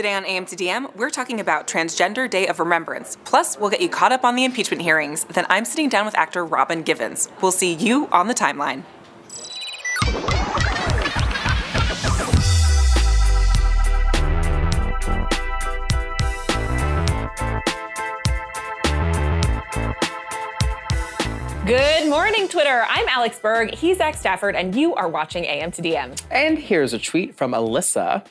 Today on AM to DM, we're talking about Transgender Day of Remembrance. Plus, we'll get you caught up on the impeachment hearings. Then I'm sitting down with actor Robin Givens. We'll see you on the timeline. Good morning, Twitter. I'm Alex Berg. He's Zach Stafford, and you are watching AM to DM. And here's a tweet from Alyssa.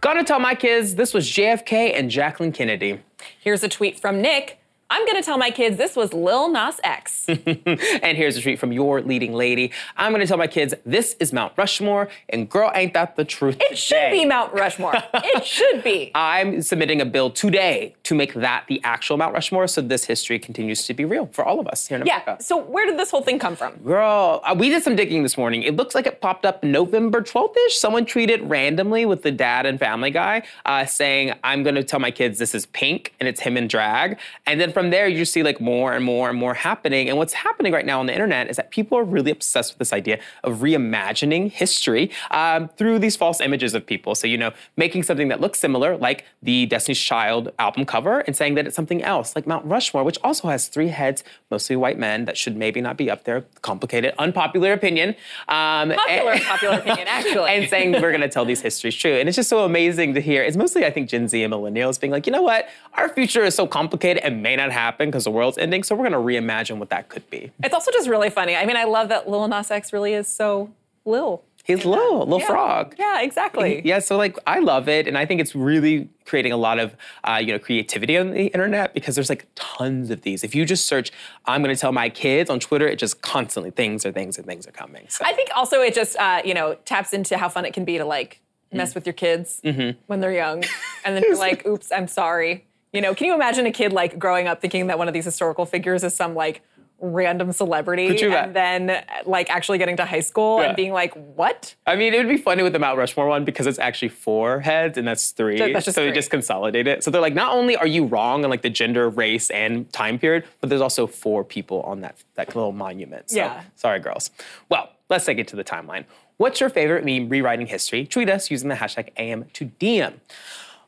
Gonna tell my kids this was JFK and Jacqueline Kennedy. Here's a tweet from Nick. I'm gonna tell my kids this was Lil Nas X. and here's a tweet from your leading lady. I'm gonna tell my kids this is Mount Rushmore, and girl, ain't that the truth? It should be Mount Rushmore. it should be. I'm submitting a bill today to make that the actual Mount Rushmore, so this history continues to be real for all of us here in yeah. America. So where did this whole thing come from? Girl, uh, we did some digging this morning. It looks like it popped up November 12th-ish. Someone tweeted randomly with the dad and family guy uh, saying, I'm gonna tell my kids this is pink and it's him in drag. And then from there, you just see like more and more and more happening. And what's happening right now on the internet is that people are really obsessed with this idea of reimagining history um, through these false images of people. So, you know, making something that looks similar, like the Destiny's Child album cover, and saying that it's something else, like Mount Rushmore, which also has three heads, mostly white men, that should maybe not be up there. Complicated, unpopular opinion. Um, popular, and, popular opinion, actually. and saying we're going to tell these histories true. And it's just so amazing to hear. It's mostly, I think, Gen Z and millennials being like, you know what? Our future is so complicated and may not happen because the world's ending. So we're going to reimagine what that could be. It's also just really funny. I mean, I love that Lil Nas X really is so Lil. He's Lil, Lil yeah. Frog. Yeah, exactly. Yeah, so like I love it, and I think it's really creating a lot of uh, you know creativity on the internet because there's like tons of these. If you just search, I'm going to tell my kids on Twitter, it just constantly things or things or things are coming. So. I think also it just uh, you know taps into how fun it can be to like mess mm. with your kids mm-hmm. when they're young, and then you're like, "Oops, I'm sorry." You know, can you imagine a kid like growing up thinking that one of these historical figures is some like random celebrity and then like actually getting to high school yeah. and being like, what? I mean, it would be funny with the Mount Rushmore one because it's actually four heads and that's three. So, that's just so three. they just consolidate it. So they're like, not only are you wrong on like the gender, race, and time period, but there's also four people on that that little monument. So, yeah. Sorry, girls. Well, let's take it to the timeline. What's your favorite meme rewriting history? Tweet us using the hashtag AM2DM.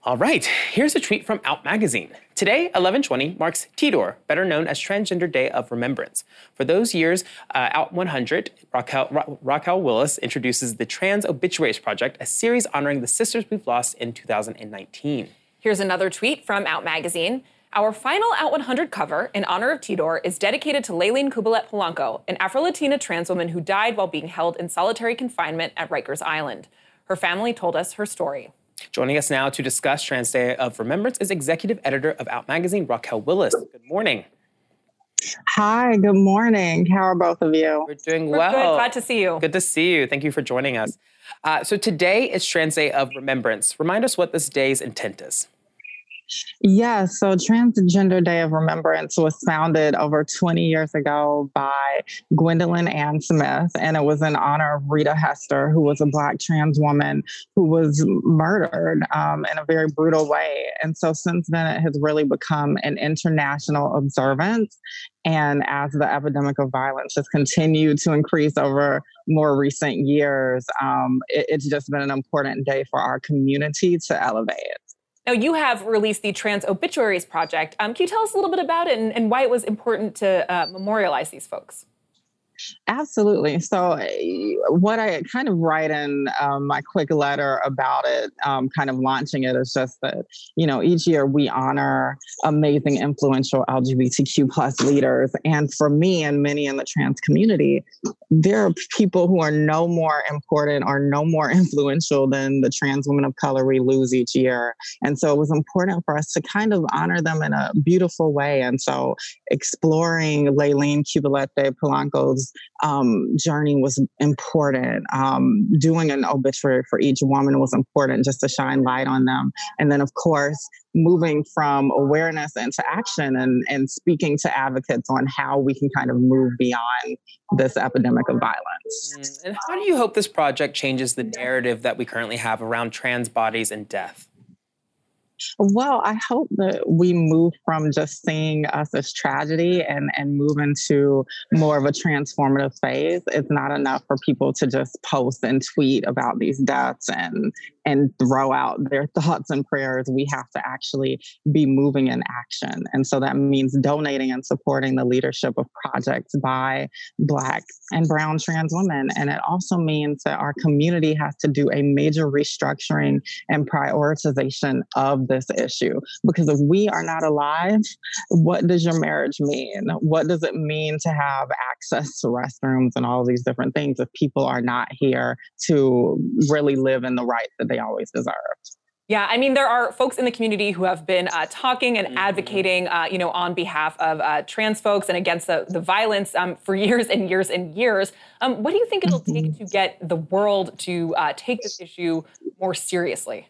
All right, here's a tweet from Out Magazine. Today, 1120 marks TDOR, better known as Transgender Day of Remembrance. For those years, uh, Out 100, Raquel, Ra- Raquel Willis introduces the Trans Obituaries Project, a series honoring the sisters we've lost in 2019. Here's another tweet from Out Magazine. Our final Out 100 cover, in honor of TDOR, is dedicated to Layleen Cubilette Polanco, an Afro Latina trans woman who died while being held in solitary confinement at Rikers Island. Her family told us her story. Joining us now to discuss Trans Day of Remembrance is executive editor of Out Magazine, Raquel Willis. Good morning. Hi, good morning. How are both of you? We're doing We're well. Good. Glad to see you. Good to see you. Thank you for joining us. Uh, so today is Trans Day of Remembrance. Remind us what this day's intent is. Yeah, so Transgender Day of Remembrance was founded over 20 years ago by Gwendolyn Ann Smith, and it was in honor of Rita Hester, who was a Black trans woman who was murdered um, in a very brutal way. And so since then, it has really become an international observance. And as the epidemic of violence has continued to increase over more recent years, um, it, it's just been an important day for our community to elevate. Now, you have released the Trans Obituaries Project. Um, can you tell us a little bit about it and, and why it was important to uh, memorialize these folks? Absolutely. So, eh, what I kind of write in um, my quick letter about it, um, kind of launching it, is just that you know each year we honor amazing, influential LGBTQ plus leaders, and for me and many in the trans community, there are people who are no more important or no more influential than the trans women of color we lose each year. And so, it was important for us to kind of honor them in a beautiful way. And so, exploring Layleen Cubilette Polanco's um, journey was important. Um, doing an obituary for each woman was important just to shine light on them. And then, of course, moving from awareness into action and, and speaking to advocates on how we can kind of move beyond this epidemic of violence. Mm, and how do you hope this project changes the narrative that we currently have around trans bodies and death? Well, I hope that we move from just seeing us as tragedy and, and move into more of a transformative phase. It's not enough for people to just post and tweet about these deaths and and throw out their thoughts and prayers. We have to actually be moving in action. And so that means donating and supporting the leadership of projects by Black and Brown trans women. And it also means that our community has to do a major restructuring and prioritization of this issue. Because if we are not alive, what does your marriage mean? What does it mean to have access to restrooms and all these different things if people are not here to really live in the rights that they always deserved? Yeah, I mean, there are folks in the community who have been uh, talking and mm-hmm. advocating, uh, you know, on behalf of uh, trans folks and against the, the violence um, for years and years and years. Um, what do you think it'll take mm-hmm. to get the world to uh, take this issue more seriously?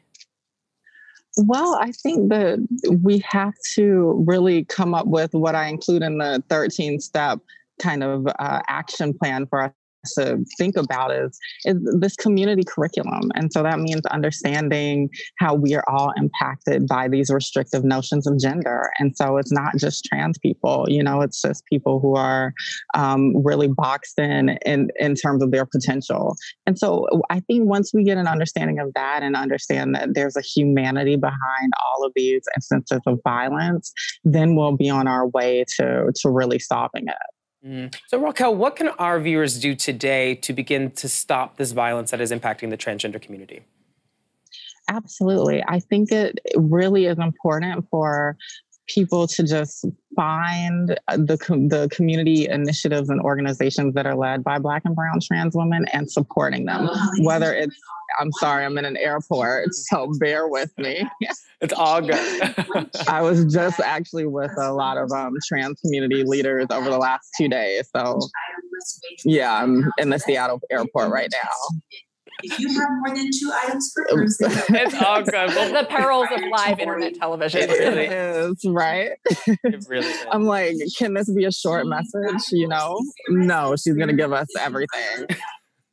Well, I think that we have to really come up with what I include in the 13 step kind of uh, action plan for us to think about is, is this community curriculum. And so that means understanding how we are all impacted by these restrictive notions of gender. And so it's not just trans people, you know, it's just people who are um, really boxed in, in in terms of their potential. And so I think once we get an understanding of that and understand that there's a humanity behind all of these instances of violence, then we'll be on our way to to really solving it. Mm. So, Raquel, what can our viewers do today to begin to stop this violence that is impacting the transgender community? Absolutely. I think it really is important for people to just find uh, the the community initiatives and organizations that are led by Black and Brown trans women and supporting them. Whether it's I'm sorry, I'm in an airport, so bear with me. it's all good. I was just actually with a lot of um, trans community leaders over the last two days, so yeah, I'm in the Seattle airport right now. If you have more than two items per person, it's all good. the perils of live internet television. It really is, right? It really is. I'm like, can this be a short message? You know, no, she's gonna give us everything.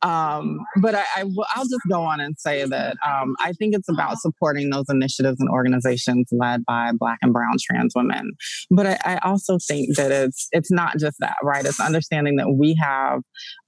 Um, but I, I, will just go on and say that um, I think it's about supporting those initiatives and organizations led by Black and Brown trans women. But I, I also think that it's it's not just that, right? It's understanding that we have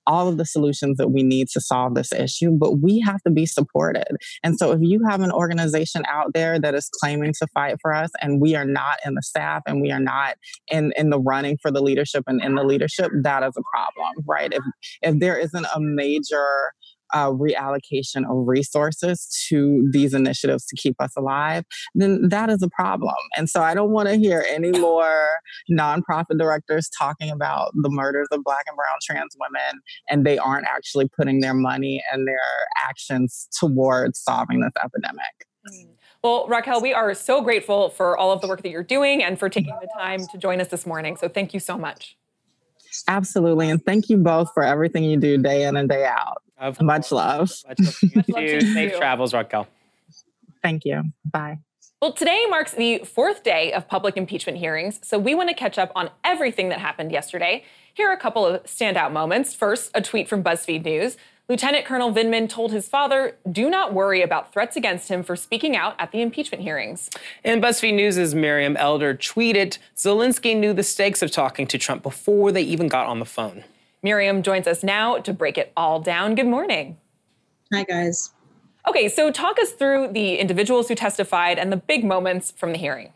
all of the solutions that we need to solve this issue, but we have to be supported. And so if you have an organization out there that is claiming to fight for us and we are not in the staff and we are not in, in the running for the leadership and in the leadership, that is a problem, right? If if there isn't a major uh, reallocation of resources to these initiatives to keep us alive, then that is a problem. And so I don't want to hear any more nonprofit directors talking about the murders of Black and Brown trans women, and they aren't actually putting their money and their actions towards solving this epidemic. Mm. Well, Raquel, we are so grateful for all of the work that you're doing and for taking the time to join us this morning. So thank you so much. Absolutely. And thank you both for everything you do day in and day out. Of Much love. Much love to you. Safe travels, Raquel. Thank you. Bye. Well, today marks the fourth day of public impeachment hearings, so we want to catch up on everything that happened yesterday. Here are a couple of standout moments. First, a tweet from BuzzFeed News. Lieutenant Colonel Vindman told his father, do not worry about threats against him for speaking out at the impeachment hearings. And BuzzFeed News' Miriam Elder tweeted Zelensky knew the stakes of talking to Trump before they even got on the phone. Miriam joins us now to break it all down. Good morning. Hi, guys. Okay, so talk us through the individuals who testified and the big moments from the hearing.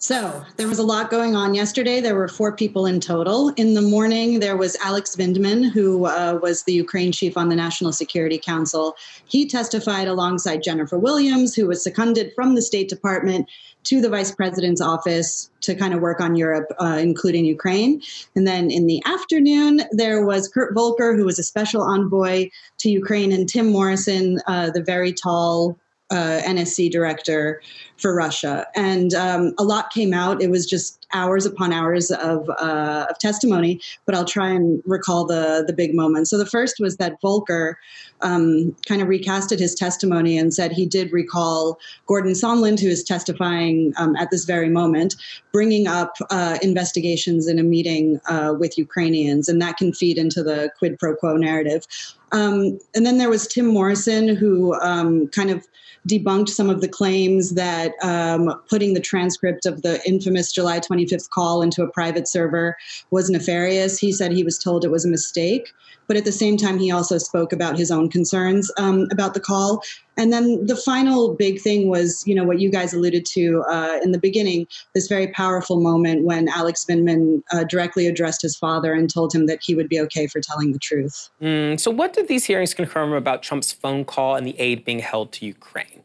So there was a lot going on yesterday. There were four people in total. In the morning, there was Alex Vindman, who uh, was the Ukraine chief on the National Security Council. He testified alongside Jennifer Williams, who was seconded from the State Department to the vice president's office to kind of work on Europe, uh, including Ukraine. And then in the afternoon, there was Kurt Volker, who was a special envoy to Ukraine, and Tim Morrison, uh, the very tall uh, NSC director for Russia. And um, a lot came out. It was just hours upon hours of, uh, of testimony, but I'll try and recall the, the big moments. So the first was that Volker um, kind of recasted his testimony and said he did recall Gordon Sondland, who is testifying um, at this very moment, bringing up uh, investigations in a meeting uh, with Ukrainians, and that can feed into the quid pro quo narrative. Um, and then there was Tim Morrison, who um, kind of debunked some of the claims that um, putting the transcript of the infamous July 25th call into a private server was nefarious. He said he was told it was a mistake. But at the same time, he also spoke about his own concerns um, about the call. And then the final big thing was, you know, what you guys alluded to uh, in the beginning, this very powerful moment when Alex Vindman uh, directly addressed his father and told him that he would be okay for telling the truth. Mm, so, what did these hearings confirm about Trump's phone call and the aid being held to Ukraine?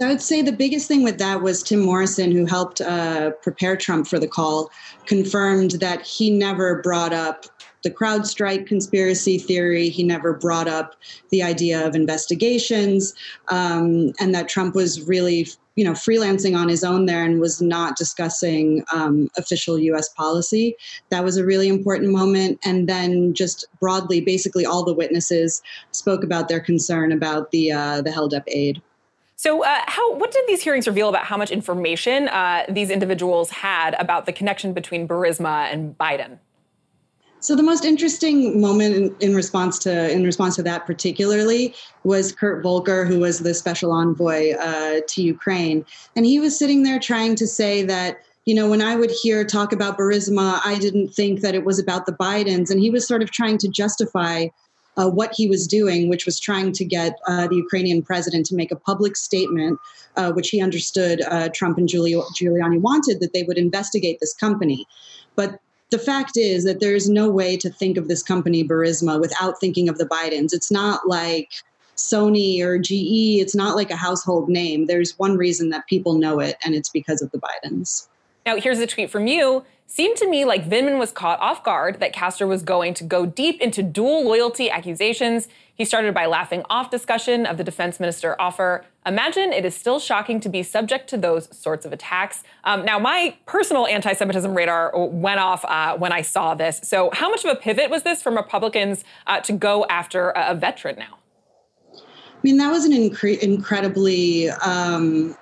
I would say the biggest thing with that was Tim Morrison, who helped uh, prepare Trump for the call, confirmed that he never brought up the CrowdStrike conspiracy theory. He never brought up the idea of investigations, um, and that Trump was really, you know, freelancing on his own there and was not discussing um, official U.S. policy. That was a really important moment. And then, just broadly, basically, all the witnesses spoke about their concern about the uh, the held up aid. So, uh, how what did these hearings reveal about how much information uh, these individuals had about the connection between Burisma and Biden? So the most interesting moment in, in, response to in response to that particularly was Kurt Volker, who was the special envoy uh, to Ukraine, and he was sitting there trying to say that you know when I would hear talk about Burisma, I didn't think that it was about the Bidens, and he was sort of trying to justify. Uh, what he was doing, which was trying to get uh, the Ukrainian president to make a public statement, uh, which he understood uh, Trump and Giuliani wanted, that they would investigate this company. But the fact is that there's no way to think of this company Burisma without thinking of the Bidens. It's not like Sony or GE, it's not like a household name. There's one reason that people know it, and it's because of the Bidens. Now, here's a tweet from you seemed to me like Vindman was caught off guard that Castor was going to go deep into dual loyalty accusations. He started by laughing off discussion of the defense minister offer. Imagine it is still shocking to be subject to those sorts of attacks. Um, now, my personal anti Semitism radar went off uh, when I saw this. So, how much of a pivot was this from Republicans uh, to go after a, veteran now? I mean, that was an incre- incredibly um,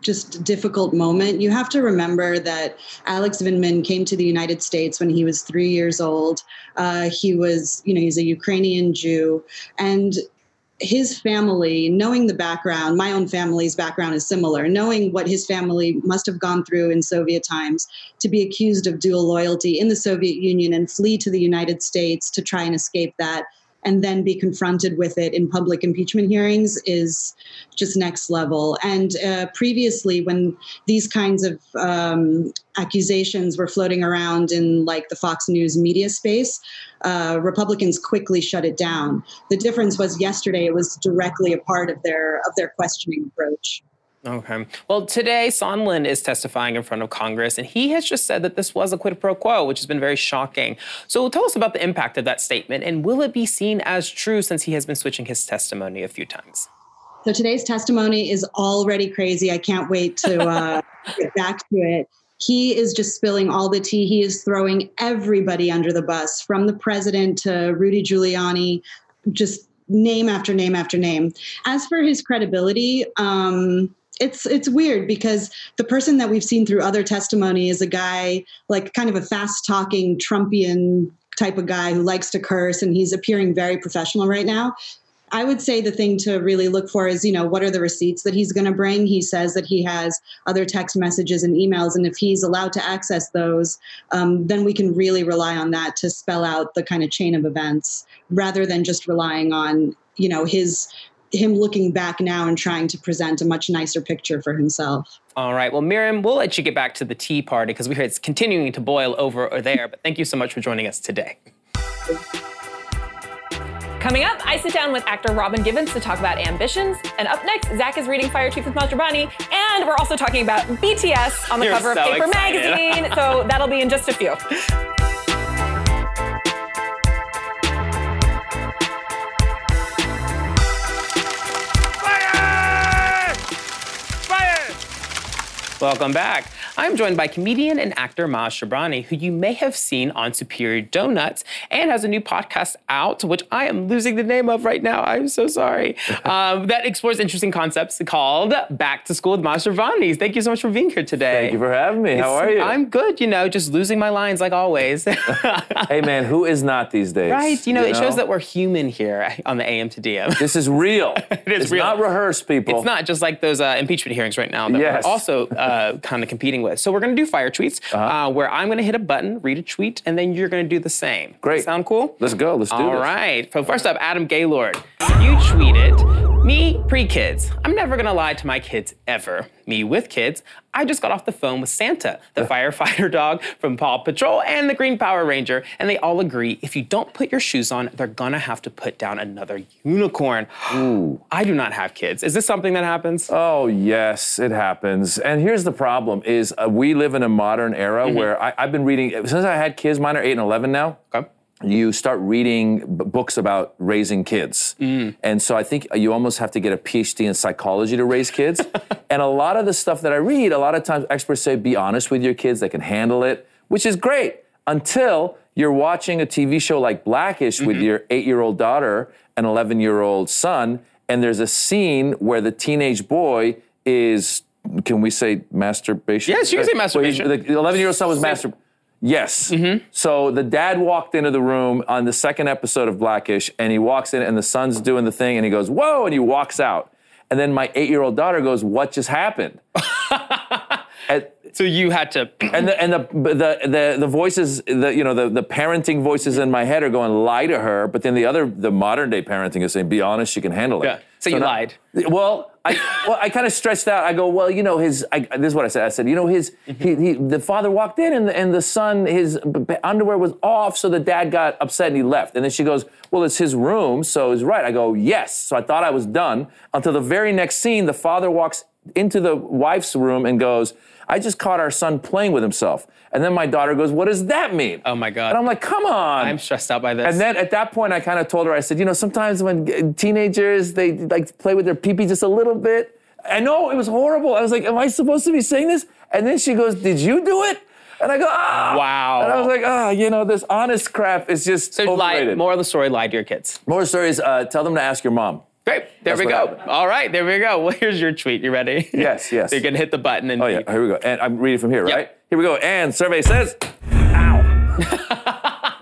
just difficult moment. You have to remember that Alex Vindman came to the United States when he was three years old. Uh, he was, you know, he's a Ukrainian Jew. And his family, knowing the background, my own family's background is similar, knowing what his family must have gone through in Soviet times to be accused of dual loyalty in the Soviet Union and flee to the United States to try and escape that and then be confronted with it in public impeachment hearings is just next level. And uh, previously, when these kinds of um, accusations were floating around in like the Fox News media space, uh, Republicans quickly shut it down. The difference was yesterday; it was directly a part of their of their questioning approach. Okay. Well, today Sondland is testifying in front of Congress, and he has just said that this was a quid pro quo, which has been very shocking. So tell us about the impact of that statement, and will it be seen as true since he has been switching his testimony a few times? So today's testimony is already crazy. I can't wait to uh, get back to it. He is just spilling all the tea. He is throwing everybody under the bus, from the president to Rudy Giuliani, just name after name after name. As for his credibility, um, it's it's weird because the person that we've seen through other testimony is a guy like kind of a fast talking Trumpian type of guy who likes to curse and he's appearing very professional right now. I would say the thing to really look for is, you know, what are the receipts that he's going to bring? He says that he has other text messages and emails, and if he's allowed to access those, um, then we can really rely on that to spell out the kind of chain of events rather than just relying on, you know, his him looking back now and trying to present a much nicer picture for himself. All right. Well, Miriam, we'll let you get back to the tea party because we hear it's continuing to boil over there. But thank you so much for joining us today. Coming up, I sit down with actor Robin Givens to talk about ambitions. And up next, Zach is reading fire tweets with Maz Jobrani. And we're also talking about BTS on the You're cover so of Paper excited. Magazine. so that'll be in just a few. Welcome back. I'm joined by comedian and actor Maz Jobrani, who you may have seen on Superior Donuts and has a new podcast out, which I am losing the name of right now. I'm so sorry. um, that explores interesting concepts called Back to School with Maz Jobrani. Thank you so much for being here today. Thank you for having me. How are you? I'm good, you know, just losing my lines like always. hey man, who is not these days? right, you know, it shows that we're human here on the AM to DM. this is real. It is it's real. not rehearsed, people. It's not just like those uh, impeachment hearings right now that Yes. we're also uh, kind of competing with. So we're going to do fire tweets, uh where I'm going to hit a button, read a tweet, and then you're going to do the same. Great. Sound cool? Let's go. Let's do All this. right. So first up, Adam Gaylord. You tweeted, me pre-kids. I'm never gonna lie to my kids ever. Me with kids. I just got off the phone with Santa, the firefighter dog from Paw Patrol, and the Green Power Ranger, and they all agree if you don't put your shoes on, they're gonna have to put down another unicorn. Ooh. I do not have kids. Is this something that happens? Oh yes, it happens. And here's the problem: is uh, we live in a modern era Mm-hmm. where I, I've been reading since I had kids. Mine are eight and eleven now. Okay. You start reading b- books about raising kids, Mm. and so I think you almost have to get a PhD in psychology to raise kids. and a lot of the stuff that I read, a lot of times experts say, be honest with your kids; they can handle it, which is great until you're watching a TV show like Blackish with Mm-hmm. your eight-year-old daughter and eleven-year-old son, and there's a scene where the teenage boy is. Can we say masturbation? Yes, you can say Well, he's- masturbation. the 11 year old son was masturbating. Yes. Mm-hmm. So the dad walked into the room on the second episode of Blackish, and he walks in, and the son's doing the thing, and he goes, "Whoa!" and he walks out. And then my eight-year-old daughter goes, "What just happened?" and, So you had to. and the and the the the, the voices, the you know the the parenting voices in my head are going, "Lie to her," but then the other, the modern day parenting is saying, "Be honest, she can handle it." Yeah. So you now- lied. Well, I well I kind of stretched out. I go, well, you know, his. I, this is what I said. I said, you know, his. He, he the father walked in and the, and the son his underwear was off, so the dad got upset and he left. And then she goes, well, it's his room, so he's right. I go, yes. So I thought I was done until the very next scene. The father walks into the wife's room and goes, I just caught our son playing with himself. And then my daughter goes, what does that mean? Oh my God. And I'm like, come on. I'm stressed out by this. And then at that point, I kind of told her, I said, you know, sometimes when teenagers, they like play with their pee-pee just a little bit. I know, it was horrible. I was like, am I supposed to be saying this? And then she goes, did you do it? And I go, ah. Wow. And I was like, ah, you know, this honest crap is just so lie, more of the story, lie to your kids. More stories, uh, tell them to ask your mom. Great. There That's we go. All right, there we go. Well, here's your tweet. You ready? Yes, yes. so you can hit the button and Oh yeah, here we go. And I'm reading from here, Yep. right? Here we go. And survey says, ow.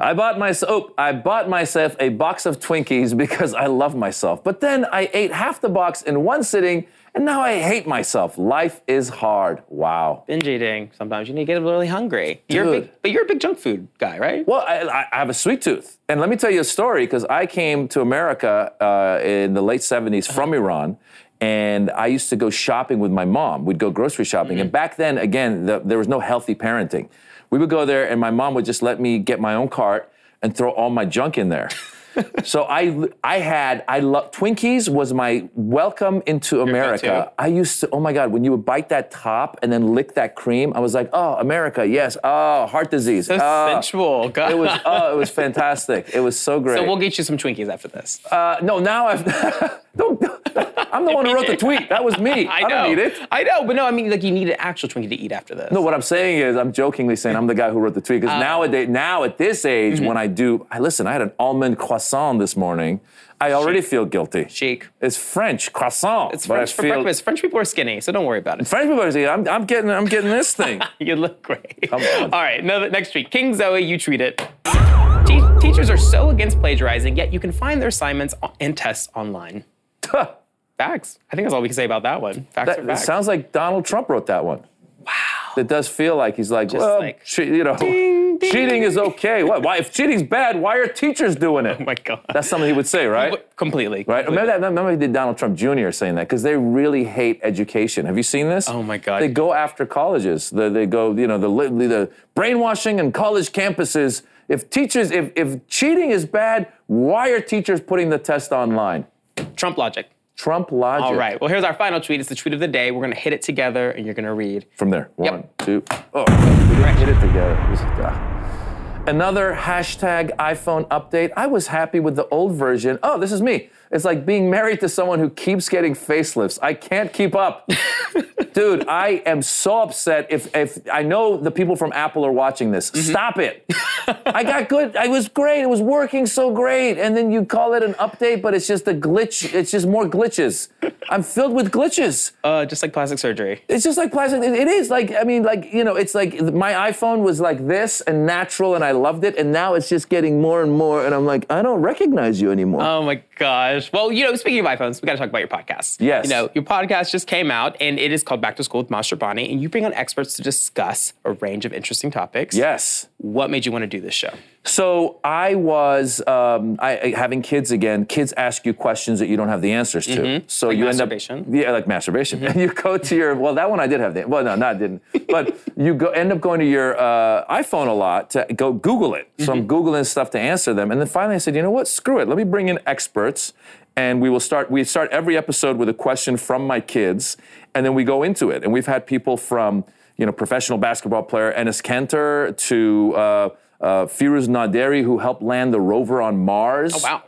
I bought myself. Oh, I bought myself a box of Twinkies because I love myself. But then I ate half the box in one sitting, and now I hate myself. Life is hard. Wow. binge eating. Sometimes you need to get really hungry. You're a big, but you're a big junk food guy, right? Well, I, I- have a sweet tooth. And let me tell you a story because I came to America uh, in the late 70s from Iran. And I used to go shopping with my mom. We'd go grocery shopping. And back then, again, the, there was no healthy parenting. We would go there, and my mom would just let me get my own cart and throw all my junk in there. so I, I had, I love Twinkies was my welcome into America. I used to, oh my God, when you would bite that top and then lick that cream, I was like, oh, America, yes. Oh, heart disease. So Oh. sensual. God. It was oh, it was fantastic. It was so great. So we'll get you some Twinkies after this. uh, no, now I've don't. I'm the one who wrote the tweet. That was me. I, know. don't need it. I know, but no, I mean like you need an actual Twinkie to eat after this. No, what I'm saying is, I'm jokingly saying I'm the guy who wrote the tweet because Uh. nowadays, now at this age, Mm-hmm. when I do, I listen. I had an almond croissant this morning. I already feel guilty. Chic. It's French croissant. It's French for feel- breakfast. French people are skinny, so don't worry about it. French people are skinny. I'm, I'm getting, I'm getting this thing. You look great. All right, another, next week, King Zoe, you treat it. Te- teachers are so against plagiarizing, yet you can find their assignments and tests online. Facts. I think that's all we can say about that one. Facts That, are it facts. sounds like Donald Trump wrote that one. Wow. It does feel like he's like, well, like, che- you know, ding, ding. cheating is okay. What? why? If cheating's bad, why are teachers doing it? oh my god. That's something he would say, right? completely. Right? Remember that? Remember he did Donald Trump Jr. saying that because they really hate education. Have you seen this? Oh my God. They go after colleges. They, they go, you know, the the brainwashing and college campuses. If teachers, if if cheating is bad, why are teachers putting the test online? Trump logic. Trump logic. All right. Well, here's our final tweet. It's the tweet of the day. We're gonna hit it together, and you're gonna read. From there. Yep. Two. Oh, we didn't hit it together. It was- ah. Another hashtag iPhone update. I was happy with the old version. Oh, this is me. It's like being married to someone who keeps getting facelifts. I can't keep up. Dude, I am so upset. If if I know the people from Apple are watching this, Mm-hmm. stop it. I got good. I was great. It was working so great. And then you call it an update, but it's just a glitch. It's just more glitches. I'm filled with glitches. Uh, just like plastic surgery. It's just like plastic. It- it is like I mean, like you know, it's like my iPhone was like this and natural, and I loved it, and now it's just getting more and more, and I'm like, I don't recognize you anymore. Oh my gosh. Well, you know, speaking of iPhones, we got to talk about your podcast. Yes. You know, your podcast just came out and it is called Back to School with Maz Jobrani, and you bring on experts to discuss a range of interesting topics. yes. What made you want to do this show? So I was um, I, I- having kids again. Kids ask you questions that you don't have the answers to. So Like you end up yeah, like masturbation. And you go to your well, that one I did have the well, no, not didn't. But you go end up going to your uh, iPhone a lot to go Google it. So I'm googling stuff to answer them, and then finally I said, you know what? Screw it. Let me bring in experts. And we will start. We start every episode with a question from my kids, and then we go into it. And we've had people from, you know, professional basketball player Enes Kanter to uh, uh, Firouz Naderi, who helped land the rover on Mars. Oh, wow.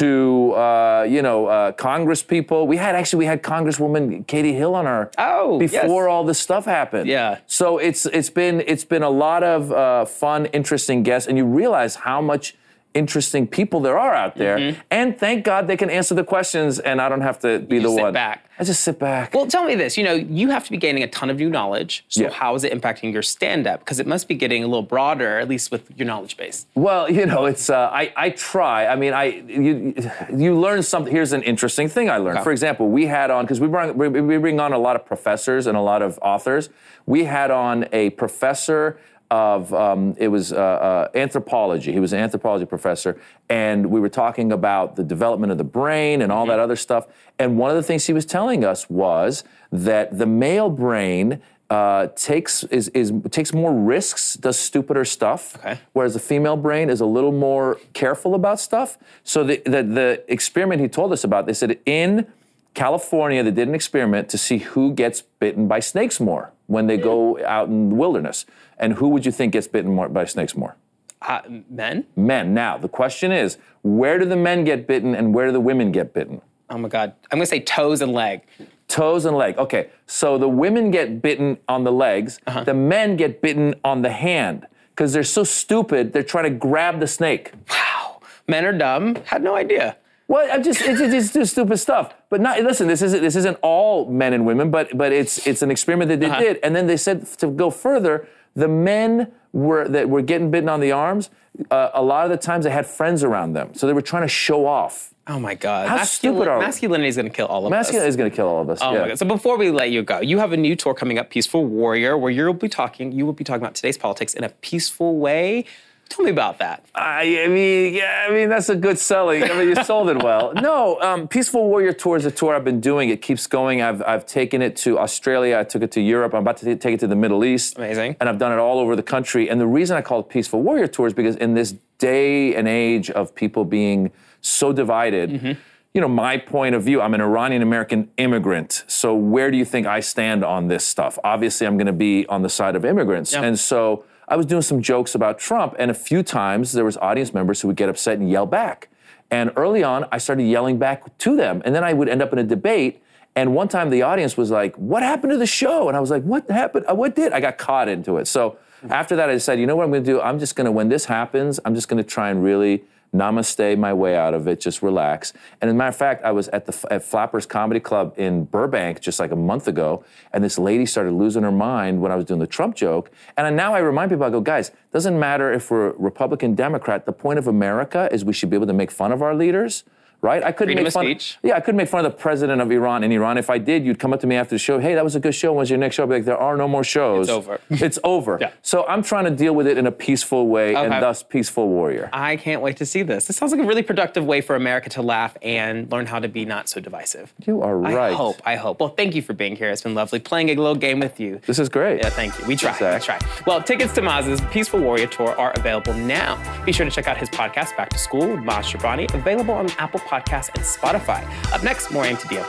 To uh, you know, uh, Congress people. We had actually we had Congresswoman Katie Hill on our Oh, yes. before all this stuff happened. Yeah. So it's it's been it's been a lot of uh, fun, interesting guests, and you realize how much interesting people there are out there. And thank God they can answer the questions, and I don't have to be the just sit one. back. I just sit back. Well, tell me this. You know, you have to be gaining a ton of new knowledge. So Yeah. how is it impacting your stand-up? Because it must be getting a little broader, at least with your knowledge base. Well, you know, it's uh, I I try. I mean, I you you learn something. Here's an interesting thing I learned. Okay. For example, we had on because we bring we bring on a lot of professors and a lot of authors. We had on a professor of um, it was uh, uh, anthropology. He was an anthropology professor, and we were talking about the development of the brain and all that other stuff. And one of the things he was telling us was that the male brain uh, takes is, is takes more risks, does stupider stuff, Okay. whereas the female brain is a little more careful about stuff. So the, the the experiment he told us about, they said in California they did an experiment to see who gets bitten by snakes more when they go out in the wilderness, and who would you think gets bitten more by snakes more? Uh, men? Men. Now the question is, where do the men get bitten and where do the women get bitten? Oh my God. I'm gonna say toes and leg. Toes and leg. Okay, so the women get bitten on the legs, the men get bitten on the hand because they're so stupid. They're trying to grab the snake. Wow. Men are dumb. Had no idea. Well, I'm just it's, it's just stupid stuff. But not listen. This isn't this isn't all men and women, but but it's it's an experiment that they Uh-huh. did, and then they said to go further, the men were that were getting bitten on the arms. Uh, a lot of the times they had friends around them, so they were trying to show off. Oh my God. How stupid are we? Masculinity is gonna kill all of us. Masculinity is going to kill all of us. Oh yeah. my God. So before we let you go, you have a new tour coming up, Peaceful Warrior, where you'll be talking, you will be talking about today's politics in a peaceful way. Tell me about that. I, I mean, yeah, I mean that's a good selling. I mean, you sold it well. No, um, Peaceful Warrior Tour is a tour I've been doing. It keeps going. I've I've taken it to Australia. I took it to Europe. I'm about to t- take it to the Middle East. Amazing. And I've done it all over the country. And the reason I call it Peaceful Warrior Tour is because in this day and age of people being so divided. Mm-hmm. You know, my point of view, I'm an Iranian American immigrant. So, where do you think I stand on this stuff? Obviously, I'm going to be on the side of immigrants. Yeah. And so, I was doing some jokes about Trump, and a few times there was audience members who would get upset and yell back. And early on, I started yelling back to them, and then I would end up in a debate. And one time, the audience was like, "What happened to the show?" And I was like, "What happened? Uh, What did?" I got caught into it. So after that, I decided, you know what I'm going to do? I'm just going to, when this happens, I'm just going to try and really namaste my way out of it, just relax. And as a matter of fact, I was at the at Flappers Comedy Club in Burbank just like a month ago, and this lady started losing her mind when I was doing the Trump joke. And now I remind people, I go, guys, doesn't matter if we're Republican, Democrat. The point of America is we should be able to make fun of our leaders. Right? I couldn't Freedom make fun. speech. Yeah, I couldn't make fun of the president of Iran in Iran. If I did, you'd come up to me after the show. Hey, that was a good show. When's your next show? I'd be like, there are no more shows. It's over. It's over. Yeah. So I'm trying to deal with it in a peaceful way, Okay. and thus peaceful warrior. I can't wait to see this. This sounds like a really productive way for America to laugh and learn how to be not so divisive. You are right. I hope. I hope. Well, thank you for being here. It's been lovely playing a little game with you. This is great. Yeah, thank you. We try. Zach. We try. Well, tickets to Maz's Peaceful Warrior Tour are available now. Be sure to check out his podcast, Back to School with Maz Jobrani, available on Apple Podcasts and Spotify. Up next, more AM to DM.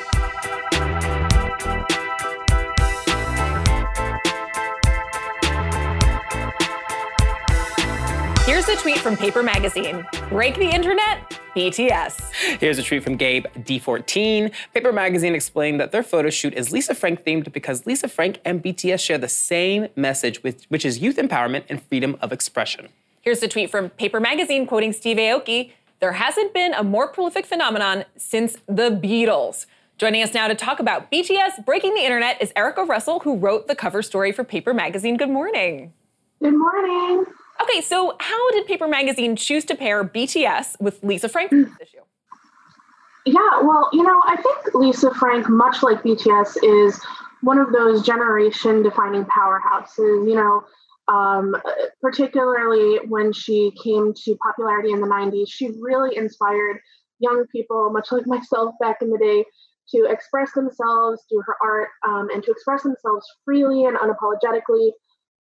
Here's a tweet from Paper Magazine Break the internet? BTS. Here's a tweet from Gabe D14. Paper Magazine explained that their photo shoot is Lisa Frank themed because Lisa Frank and BTS share the same message, which is youth empowerment and freedom of expression. Here's a tweet from Paper Magazine quoting Steve Aoki. There hasn't been a more prolific phenomenon since the Beatles. Joining us now to talk about BTS breaking the internet is Erica Russell, who wrote the cover story for Paper Magazine. Good morning. Good morning. Okay, so how did Paper Magazine choose to pair BTS with Lisa Frank this issue? Yeah, well, you know, I think Lisa Frank, much like BTS, is one of those generation defining powerhouses. You know, um, particularly when she came to popularity in the 90s, she really inspired young people, much like myself back in the day, to express themselves through her art um, and to express themselves freely and unapologetically.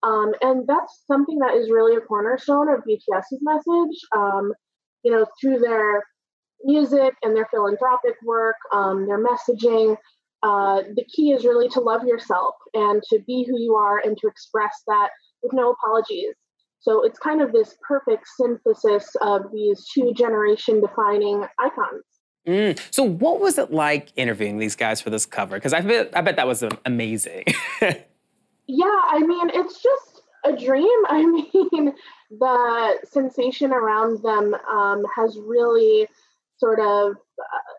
Um, and that's something that is really a cornerstone of BTS's message. Um, you know, through their music and their philanthropic work, um, their messaging, uh, the key is really to love yourself and to be who you are and to express that with no apologies. So it's kind of this perfect synthesis of these two generation defining icons. Mm. So, what was it like interviewing these guys for this cover? Because I bet, I bet that was amazing. yeah, I mean, it's just a dream. I mean, the sensation around them um, has really sort of uh,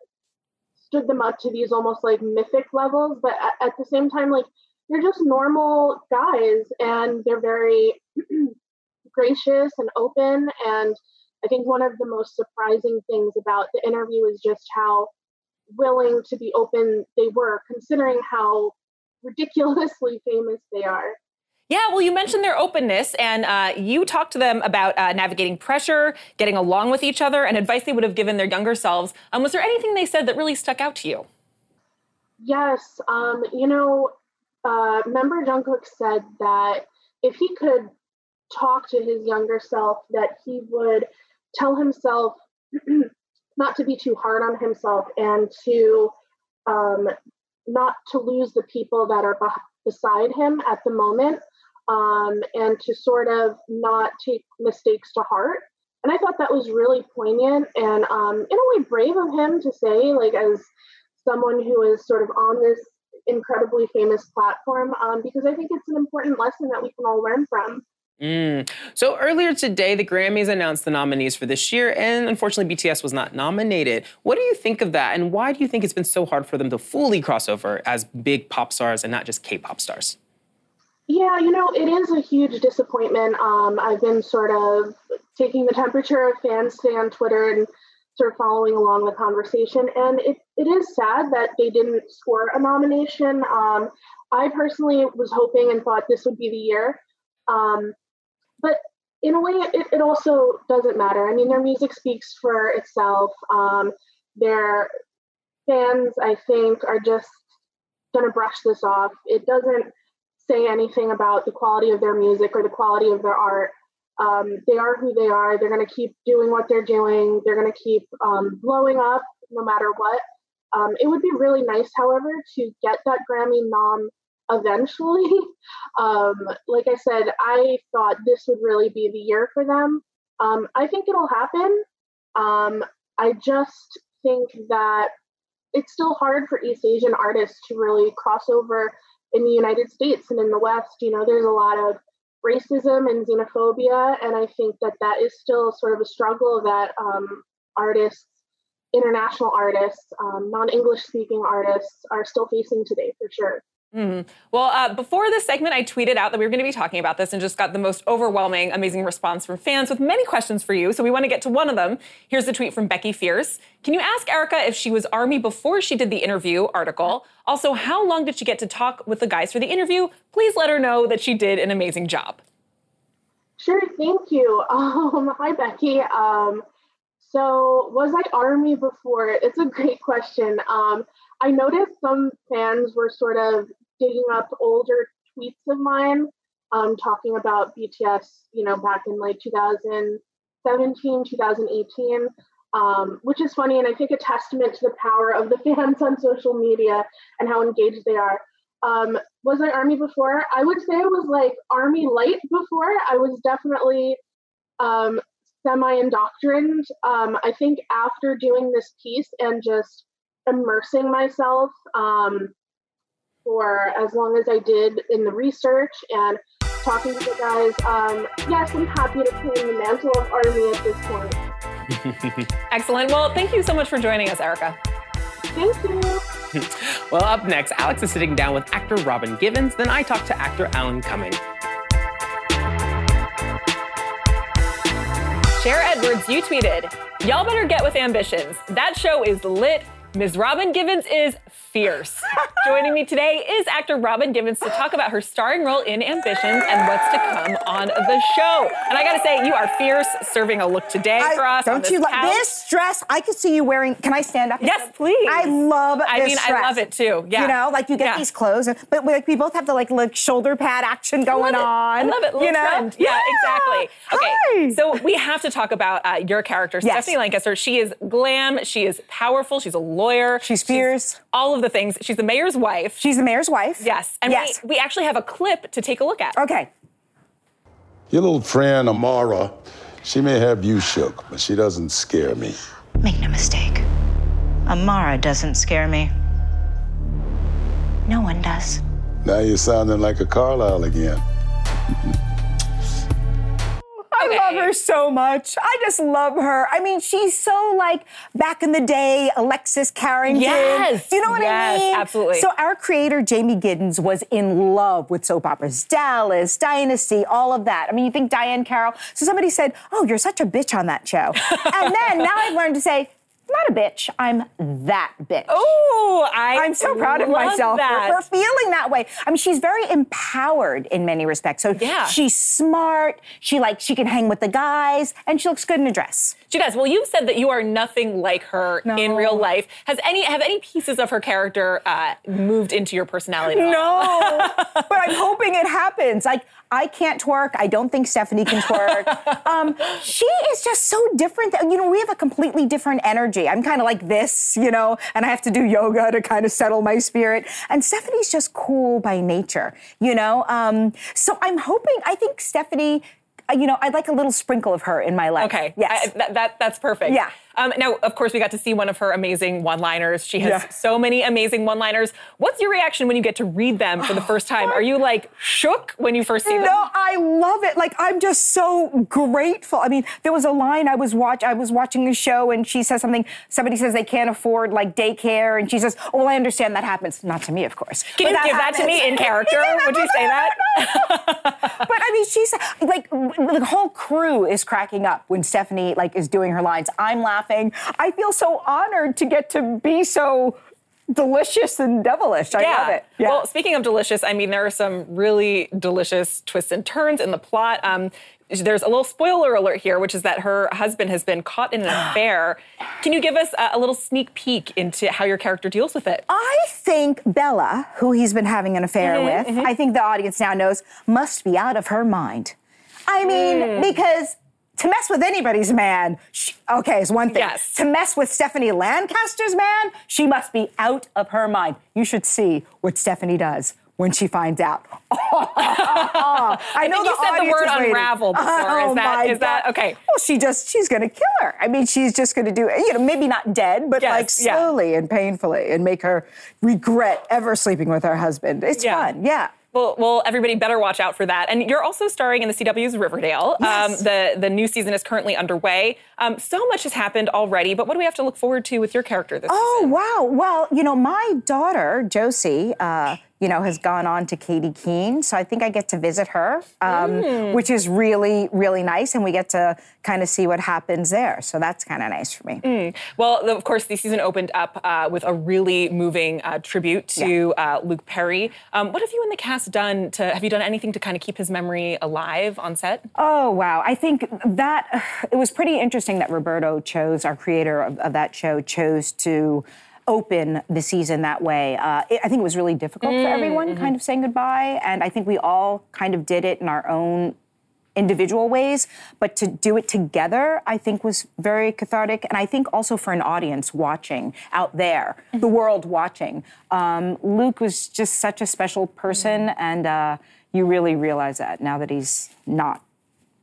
stood them up to these almost like mythic levels, but at, at the same time, like they're just normal guys and they're very gracious and open and I think one of the most surprising things about the interview is just how willing to be open they were, considering how ridiculously famous they are. Yeah, well, you mentioned their openness, and uh, you talked to them about uh, navigating pressure, getting along with each other, and advice they would have given their younger selves. Um, was there anything they said that really stuck out to you? Yes. Um, you know, uh, member Jungkook said that if he could talk to his younger self, that he would tell himself not to be too hard on himself and to um, not to lose the people that are beside him at the moment um, and to sort of not take mistakes to heart. And I thought that was really poignant and um, in a way brave of him to say, like, as someone who is sort of on this incredibly famous platform, um, because I think it's an important lesson that we can all learn from. Mm. So earlier today, the Grammys announced the nominees for this year, and unfortunately, BTS was not nominated. What do you think of that, and why do you think it's been so hard for them to fully cross over as big pop stars and not just K-pop stars? Yeah, you know, it is a huge disappointment. Um, I've been sort of taking the temperature of fans today on Twitter and sort of following along the conversation, and it, it is sad that they didn't score a nomination. Um, I personally was hoping and thought this would be the year. Um, but in a way, it, it also doesn't matter. I mean, their music speaks for itself. Um, their fans, I think, are just going to brush this off. It doesn't say anything about the quality of their music or the quality of their art. Um, they are who they are. They're going to keep doing what they're doing. They're going to keep um, blowing up no matter what. Um, it would be really nice, however, to get that Grammy nom eventually. Um, like I said, I thought this would really be the year for them. Um, I think it'll happen. Um, I just think that it's still hard for East Asian artists to really cross over in the United States and in the West. You know, there's a lot of racism and xenophobia, and I think that that is still sort of a struggle that um, artists, international artists, um, non English speaking artists are still facing today for sure. Mm-hmm. Well, uh, before this segment, I tweeted out that we were going to be talking about this and just got the most overwhelming, amazing response from fans with many questions for you. So we want to get to one of them. Here's the tweet from Becky Fierce. Can you ask Erica if she was Army before she did the interview article? Also, how long did she get to talk with the guys for the interview? Please let her know that she did an amazing job. Sure, thank you. Um, hi, Becky. Um, so, was I Army before? It's a great question. Um, I noticed some fans were sort of digging up older tweets of mine um, talking about BTS, you know, back in like 2017, 2018, um, which is funny and I think a testament to the power of the fans on social media and how engaged they are. Um, was I Army before? I would say I was like Army light before. I was definitely um, semi indoctrined. Um, I think after doing this piece and just immersing myself um, for as long as I did in the research and talking to the guys, um, yes, I'm happy to claim the mantle of Army at this point. Excellent. Well, thank you so much for joining us, Erica. Thank you. Well, up next, Alex is sitting down with actor Robin Givens. Then I talk to actor Alan Cumming. Cher Edwards, you tweeted, Y'all better get with ambitions. That show is lit. Ms. Robin Givens is fierce. Joining me today is actor Robin Givens to talk about her starring role in Ambitions and what's to come on the show. And I gotta say, you are fierce, serving a look today I- for us. on Don't this you couch. this dress? I could see you wearing. Can I stand up? Yes, please. I love. I this mean, I dress. love it too. Yeah. You know, like you get Yeah. these clothes, but we, like we both have the like, like shoulder pad action going I on. I love it. Little You know? trend. Yeah, exactly. Okay, Hi. so we have to talk about uh, your character, Yes. Stephanie Lancaster. She is glam. She is powerful. She's a lawyer. She's fierce. all of the things. She's the mayor's wife. She's the mayor's wife. yes, and yes. We, we actually have a clip to take a look at. okay. Your little friend Amara, she may have you shook, but she doesn't scare me. Make no mistake. Amara doesn't scare me. No one does. Now you're sounding like a Carlisle again. I love her so much. I just love her. I mean, she's so like back in the day, Alexis Carrington. Yes. Do you know what Yes, I mean? absolutely. So our creator, Jamie Giddens, was in love with soap operas. Dallas, Dynasty, all of that. I mean, you think Diahann Carroll. So somebody said, Oh, you're such a bitch on that show. and then now I've learned to say, not a bitch. I'm that bitch. Oh, I I'm so proud of myself for, that. for feeling that way. I mean, she's very empowered in many respects. So Yeah. she's smart. She like she can hang with the guys, and she looks good in a dress. She does. Well, you've said that you are nothing like her in real life. Has any have any pieces of her character uh, moved into your personality? at all? No, but I'm hoping it happens. Like I can't twerk. I don't think Stephanie can twerk. um, she is just so different. That, you know, we have a completely different energy. I'm kind of like this, you know, and I have to do yoga to kind of settle my spirit. And Stephanie's just cool by nature, you know. Um, so I'm hoping. I think Stephanie. uh, You know, I'd like a little sprinkle of her in my life. Okay. Yes. I- that, that, that's perfect. Yeah. Um, now, of course, we got to see one of her amazing one-liners. She has Yeah. so many amazing one-liners. What's your reaction when you get to read them for the first time? Are you like shook when you first see them? No, I love it. Like I'm just so grateful. I mean, there was a line I was watch I was watching a show and she says something. Somebody says they can't afford like daycare, and she says, "Oh, well, I understand that happens. Not to me, of course. Can But you give that to me in character? Would you say that? but I mean, she's like the whole crew is cracking up when Stephanie like is doing her lines. I'm laughing. I feel so honored to get to be so delicious and devilish. I love it. Yeah. Well, speaking of delicious, I mean, there are some really delicious twists and turns in the plot. Um, there's a little spoiler alert here, which is that her husband has been caught in an affair. Can you give us a, a little sneak peek into how your character deals with it? I think Bella, who he's been having an affair Mm-hmm, with, I think the audience now knows, must be out of her mind. I mean, Mm. because to mess with anybody's man, sh okay, is one thing. Yes. To mess with Stephanie Lancaster's man, she must be out of her mind. You should see what Stephanie does when she finds out. Oh, I know you the said the word unravel before. Oh Is that- my is that- okay. Well, she just she's gonna kill her. I mean, she's just gonna do you know maybe not dead, but Yes, like yeah. slowly and painfully, and make her regret ever sleeping with her husband. It's Yeah. fun, yeah. Well, well, everybody better watch out for that. And you're also starring in the CW's Riverdale. Um, Yes. the the new season is currently underway. Um, so much has happened already, but what do we have to look forward to with your character this Oh season? wow! Well, you know, my daughter Josie, uh, you know, has gone on to Katy Keene, so I think I get to visit her, um, Mm. which is really really nice, and we get to kind of see what happens there. So that's kind of nice for me. Mm. Well, of course, the season opened up uh, with a really moving uh, tribute to uh, Luke Perry. Um, what have you and the cast done to? Have you done anything to kind of keep his memory alive on set? Oh wow! I think that it was pretty interesting that Roberto chose, our creator of, of that show, chose to open the season that way. Uh, it, I think it was really difficult for everyone, kind of saying goodbye, and I think we all kind of did it in our own individual ways, but to do it together, I think was very cathartic. And I think also for an audience watching out there, the world watching, um, Luke was just such a special person, and uh, you really realize that now that he's not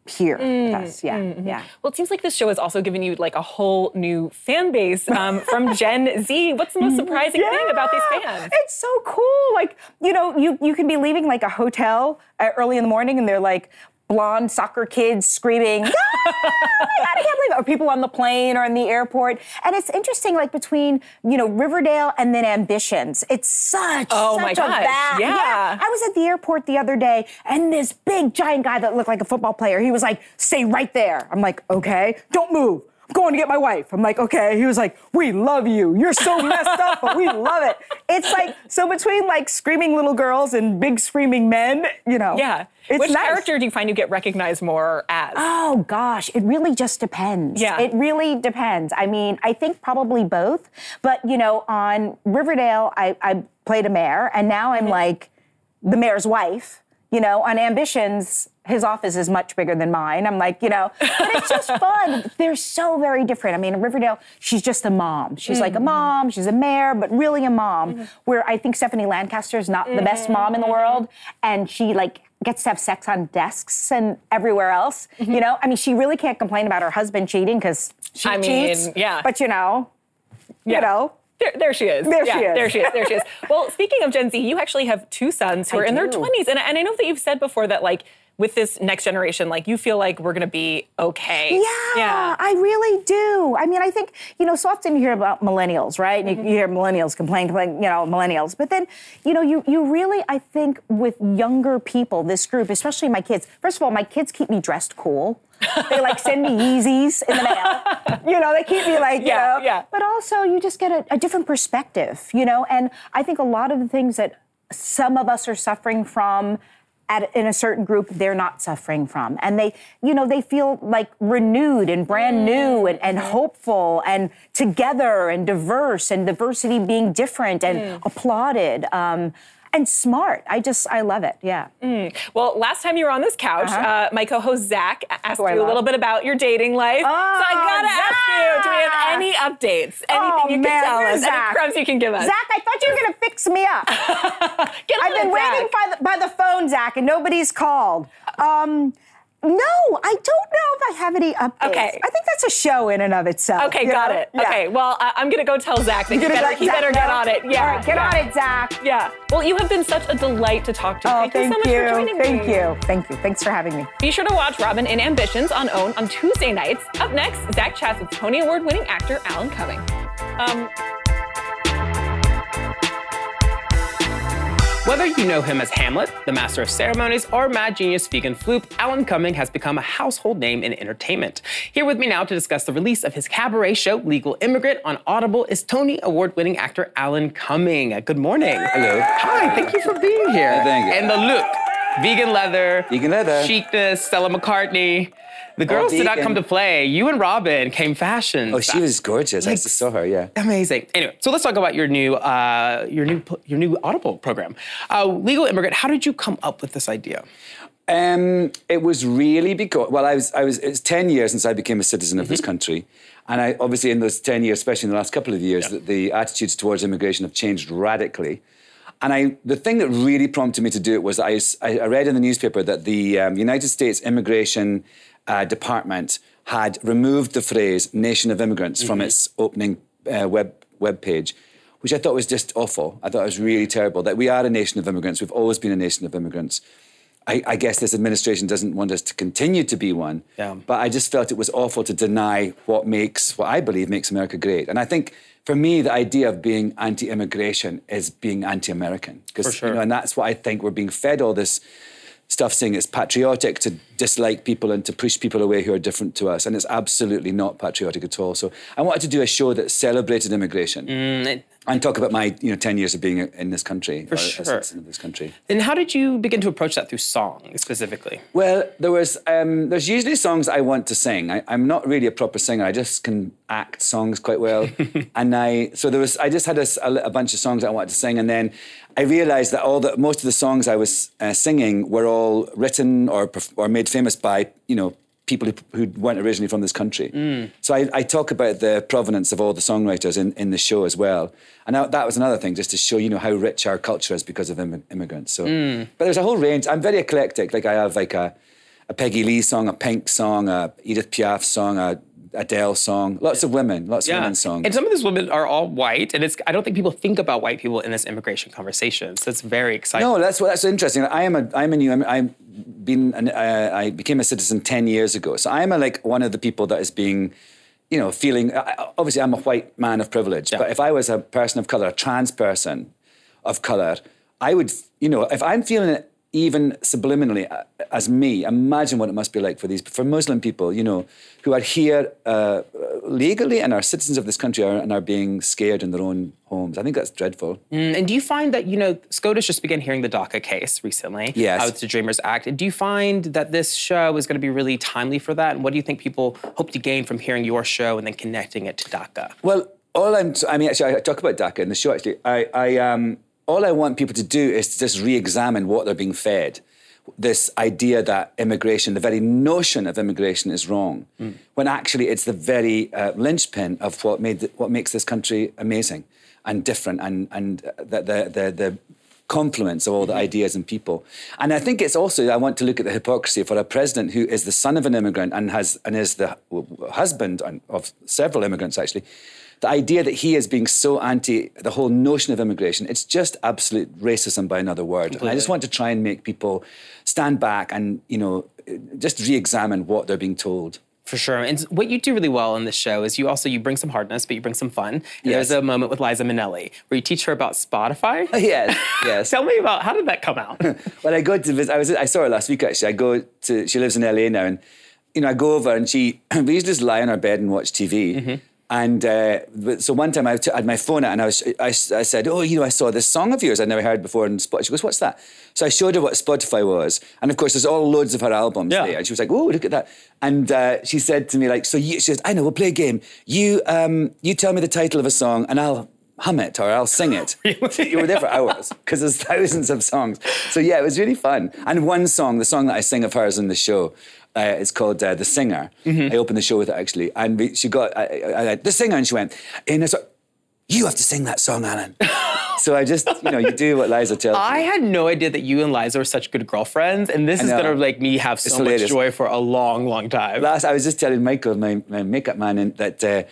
here with us. Yeah, Mm-hmm. yeah. Well, it seems like this show has also given you like a whole new fan base um, from Gen Z. What's the most surprising thing about these fans? It's so cool. Like, you know, you, you can be leaving like a hotel uh, early in the morning and they're like blonde soccer kids screaming, "Ah, I can't believe it. Or people on the plane or in the airport. And it's interesting, like between, you know, Riverdale and then Ambitions. It's such, Oh my such a gosh, va- yeah. I was at the airport the other day and this big giant guy that looked like a football player, he was like, stay right there. I'm like, okay, don't move. Going to get my wife. I'm like, okay. He was like, we love you. You're so messed up, but we love it. It's like, so between like screaming little girls and big screaming men, you know. Yeah. It's Which nice. character do you find you get recognized more as? Oh gosh, it really just depends. Yeah. It really depends. I mean, I think probably both. But you know, on Riverdale, I, I played a mayor, and now I'm mm-hmm. like the mayor's wife. You know, on Ambitions, his office is much bigger than mine. I'm like, you know, but it's just fun. They're so very different. I mean, in Riverdale, she's just a mom. She's like a mm-hmm. mom, she's a mayor, but really a mom. Mm-hmm. Where I think Stephanie Lancaster is not the best mom in the mm-hmm. world, and she like gets to have sex on desks and everywhere else. You know, I mean, she really can't complain about her husband cheating because she I mean, yeah. But you know, Yeah. you know, There, there she is. There Yeah, she is. There she is. There she is. Well, speaking of Gen Z, you actually have two sons who I are in their 20s. And, and I know that you've said before that, like, with this next generation, like, you feel like we're going to be okay. Yeah, Yeah. I really do. I mean, I think, you know, so often you hear about millennials, right? And you, you hear millennials complain, complain, you know, millennials. But then, you know, you, you really, I think, with younger people, this group, especially my kids, first of all, my kids keep me dressed cool. They like send me Yeezys in the mail. You know, they keep me like, you Yeah, know. yeah. But also, you just get a, a different perspective, you know? And I think a lot of the things that some of us are suffering from at, in a certain group they're not suffering from. And they you know they feel like renewed and brand new mm-hmm. and, and mm-hmm. hopeful and together and diverse and diversity being different and mm. applauded. Um, and smart i just i love it yeah Well, last time you were on this couch, uh Uh-huh. my co-host Zach asked you a love. little bit about your dating life. so I Oh, gotta ask you, do we have any updates? Anything oh, you man, can tell where's us? Any Zach? crumbs you can give us? Zach, I thought you were gonna fix me up. I've been it, waiting by the, by the phone, Zach, and nobody's called. Um, no, I don't know if I have any updates. Okay. I think that's a show in and of itself. Okay, got know? it. Yeah. Okay, well, I- I'm gonna go tell Zach that he better, let he Zach better get on it. Yeah, All right, get yeah. on it, Zach. Yeah. Well, you have been such a delight to talk to. Oh, thank, you so much for joining Thank me. you. Thank you. Thanks for having me. Be sure to watch Robin in Ambitions on OWN on Tuesday nights. Up next, Zach chats with Tony Award winning actor Alan Cumming. Um, Whether you know him as Hamlet, the Master of Ceremonies, or Mad Genius Fegan Floop, Alan Cumming has become a household name in entertainment. Here with me now to discuss the release of his cabaret show, Legal Immigrant, on Audible is Tony Award winning actor Alan Cumming. Good morning. Hello. Hi, thank you for being here. thank you. And the look vegan leather, Vegan leather. chicness, Stella McCartney. The girls did not come to play. You and Robin came fashion. Oh, she was gorgeous. I Like- just saw her. Yeah. Amazing. Anyway, so let's talk about your new, uh, your new, your new Audible program, uh, Legal Immigrant. How did you come up with this idea? Um, it was really because well, I was I was it's ten years since I became a citizen of this country, and I obviously in those ten years, especially in the last couple of years, that the attitudes towards immigration have changed radically. And I, the thing that really prompted me to do it was I read in the newspaper that the um, United States Immigration uh, Department had removed the phrase "nation of immigrants" from its opening uh, web web page, which I thought was just awful. I thought it was really terrible that we are a nation of immigrants. We've always been a nation of immigrants. I, I guess this administration doesn't want us to continue to be one. Yeah. But I just felt it was awful to deny what makes, what I believe makes America great. And I think for me, the idea of being anti-immigration is being anti-American. 'Cause, For sure. You know, and that's what I think we're being fed all this stuff saying it's patriotic to dislike people and to push people away who are different to us. And it's absolutely not patriotic at all. So I wanted to do a show that celebrated immigration Mm, and talk about my you know, 10 years of being in this country. For or sure. A of this country. And how did you begin to approach that through song specifically? Well, there was um, there's usually songs I want to sing. I, I'm not really a proper singer. I just can act songs quite well, and I so there was I just had a, s- a li- a bunch of songs I wanted to sing, and then I realized that all the most of the songs I was uh, singing were all written or or made famous by you know people who, who weren't originally from this country. Mm. So I, I talk about the provenance of all the songwriters in, in the show as well. And that, that was another thing, just to show you know how rich our culture is because of immi- immigrants. So, mm. but there's a whole range. I'm very eclectic. Like I have like a a Peggy Lee song, a Pink song, a Edith Piaf song, a Adele song. Lots of women, lots of women's songs. And some of these women are all white, and it's I don't think people think about white people in this immigration conversation. So it's very exciting. No, that's what that's interesting. I am a I'm a new I'm, I'm been an, uh, I became a citizen ten years ago. So I'm a, like one of the people that is being, you know, feeling. I- Obviously, I'm a white man of privilege. But if I was a person of color, a trans person of color, I would, you know, if I'm feeling it even subliminally uh, as me, imagine what it must be like for these for Muslim people, you know, who are here uh, legally and are citizens of this country are, and are being scared in their own homes. I think that's dreadful. Mm, and do you find that, you know, SCOTUS just began hearing the DACA case recently? Yes. Uh, with the Dreamers Act. Do you find that this show is going to be really timely for that? And what do you think people hope to gain from hearing your show and then connecting it to DACA? Well, all I'm, I mean, actually, I talk about DACA in the show. Actually, I, I, um, all I want people to do is to just re-examine what they're being fed. This idea that immigration, the very notion of immigration, is wrong, mm. when actually it's the very uh, linchpin of what made the, what makes this country amazing and different, and and uh, the the the, the confluence of all the mm-hmm. ideas and people. And I think it's also I want to look at the hypocrisy for a president who is the son of an immigrant and has and is the husband of several immigrants actually. The idea that he is being so anti the whole notion of immigration, it's just absolute racism by another word. And I just want to try and make people stand back and, you know, just re-examine what they're being told. For sure. And what you do really well in this show is you also you bring some hardness, but you bring some fun. And Yes. There's a moment with Liza Minnelli where you teach her about Spotify. yes, yes. Tell me about how did that come out? well, I go to visit. I was. I saw her last week. Actually, I go to. She lives in LA now, and you know, I go over and she. We used to just lie on our bed and watch TV. Mm-hmm. And uh, so one time I had my phone out and I was I, I said, oh, you know, I saw this song of yours I'd never heard before on Spotify. She goes, what's that? So I showed her what Spotify was, and of course, there's all loads of her albums there. And she was like, oh, look at that. And uh, she said to me, like, so you, she says, I know, we'll play a game. You um, you tell me the title of a song, and I'll hum it or I'll sing it. you were there for hours because there's thousands of songs. So yeah, it was really fun. And one song, the song that I sing of hers in the show, uh, is called uh, "The Singer." I opened the show with it actually, and we, she got I, I, I, the singer, and she went, and I was like, "You have to sing that song, Alan." so I just, you know, you do what Liza tells I you. I had no idea that you and Liza were such good girlfriends, and this is gonna make me have so much joy for a long, long time. Last, I was just telling Michael, my, my makeup man, that uh,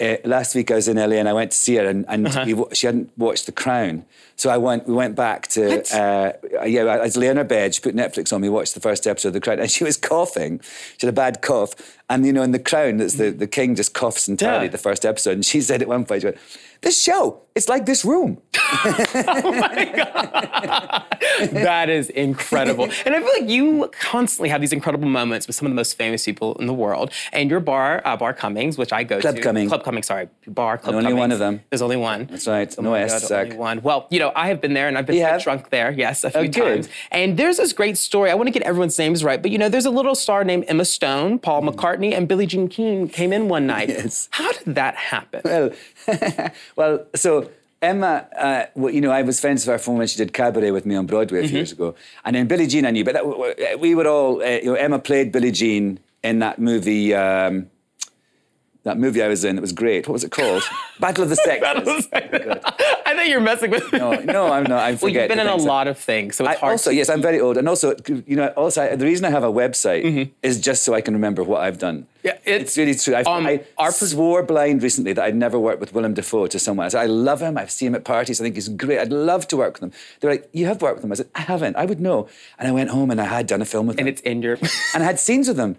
uh, last week I was in LA and I went to see her, and, and Uh-huh. we, she hadn't watched The Crown, so I went. We went back to. Uh, yeah, I was laying in her bed. She put Netflix on. We watched the first episode of The Crown, and she was coughing. She had a bad cough, and you know, in The Crown, it's the the king just coughs entirely. Yeah. The first episode, and she said at one point, she went, "This show, it's like this room." that is incredible. And I feel like you constantly have these incredible moments with some of the most famous people in the world. And your bar, uh, Bar Cummings, which I go Club to. Cumming. Club Cummings, sorry. Bar Club Cummings. Only Cummings. one of them. There's only one. That's right. Oh no my God, only one. Well, you know, I have been there and I've been drunk there, yes, a few Oh, times. And there's this great story. I want to get everyone's names right, but you know, there's a little star named Emma Stone, Paul McCartney, and Billie Jean King came in one night. Yes. How did that happen? Well, well, so Emma, uh, well, you know, I was friends with her from when she did Cabaret with me on Broadway a few years ago, and then Billie Jean I knew, but that, we were all, uh, you know, Emma played Billie Jean in that movie. Um, that movie I was in, it was great. What was it called? Battle of the Sexes. I think you're messing with me. No, no, I'm not. I Well, forget. you've been in a lot of things, so it's I hard. also, to- yes, I'm very old, and also, you know, also I, the reason I have a website Mm-hmm. is just so I can remember what I've done. Yeah, it's, really true. I've, um, I our swore blind recently that I'd never worked with Willem Dafoe to someone. I said, I love him. I've seen him at parties. I think he's great. I'd love to work with him. They were like, You have worked with him? I said, I haven't. I would know. And I went home and I had done a film with and him. And it's in your. and I had scenes with them.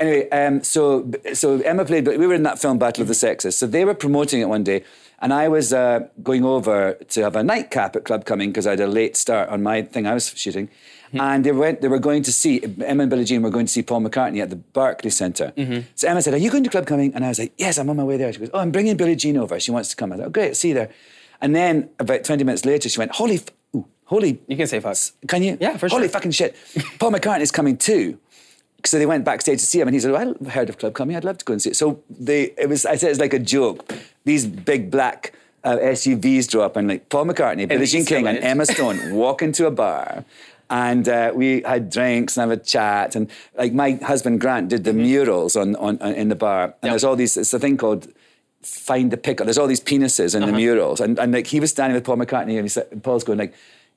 anyway, um, so so Emma played, but we were in that film Battle of the Sexes. So they were promoting it one day, and I was uh, going over to have a nightcap at Club Cumming because I had a late start on my thing I was shooting. And they went. They were going to see Emma and Billie Jean were going to see Paul McCartney at the Barclays center So Emma said, "Are you going to Club Cumming?" And I was like, "Yes, I'm on my way there." She goes, "Oh, I'm bringing Billie Jean over. She wants to come." I was like, "Oh, great, see you there." And then about 20 minutes later, she went, "Holy, f- ooh, holy." You can say fuck. Can you? Yeah, for Holy sure. fucking shit! Paul McCartney's coming too. So they went backstage to see him, and he said, well, "I've heard of Club Cumming. I'd love to go and see it." So they, it was. I said it's like a joke. These big black uh, SUVs drop and like Paul McCartney, Billie Jean King, and Emma Stone walk into a bar. And uh, we had drinks and have a chat, and like my husband Grant did the Mm-hmm. murals on, on, on in the bar, and there's all these. It's a thing called find the pick. There's all these penises in Uh-huh. the murals, and, and like he was standing with Paul McCartney, and, he said, and Paul's going like,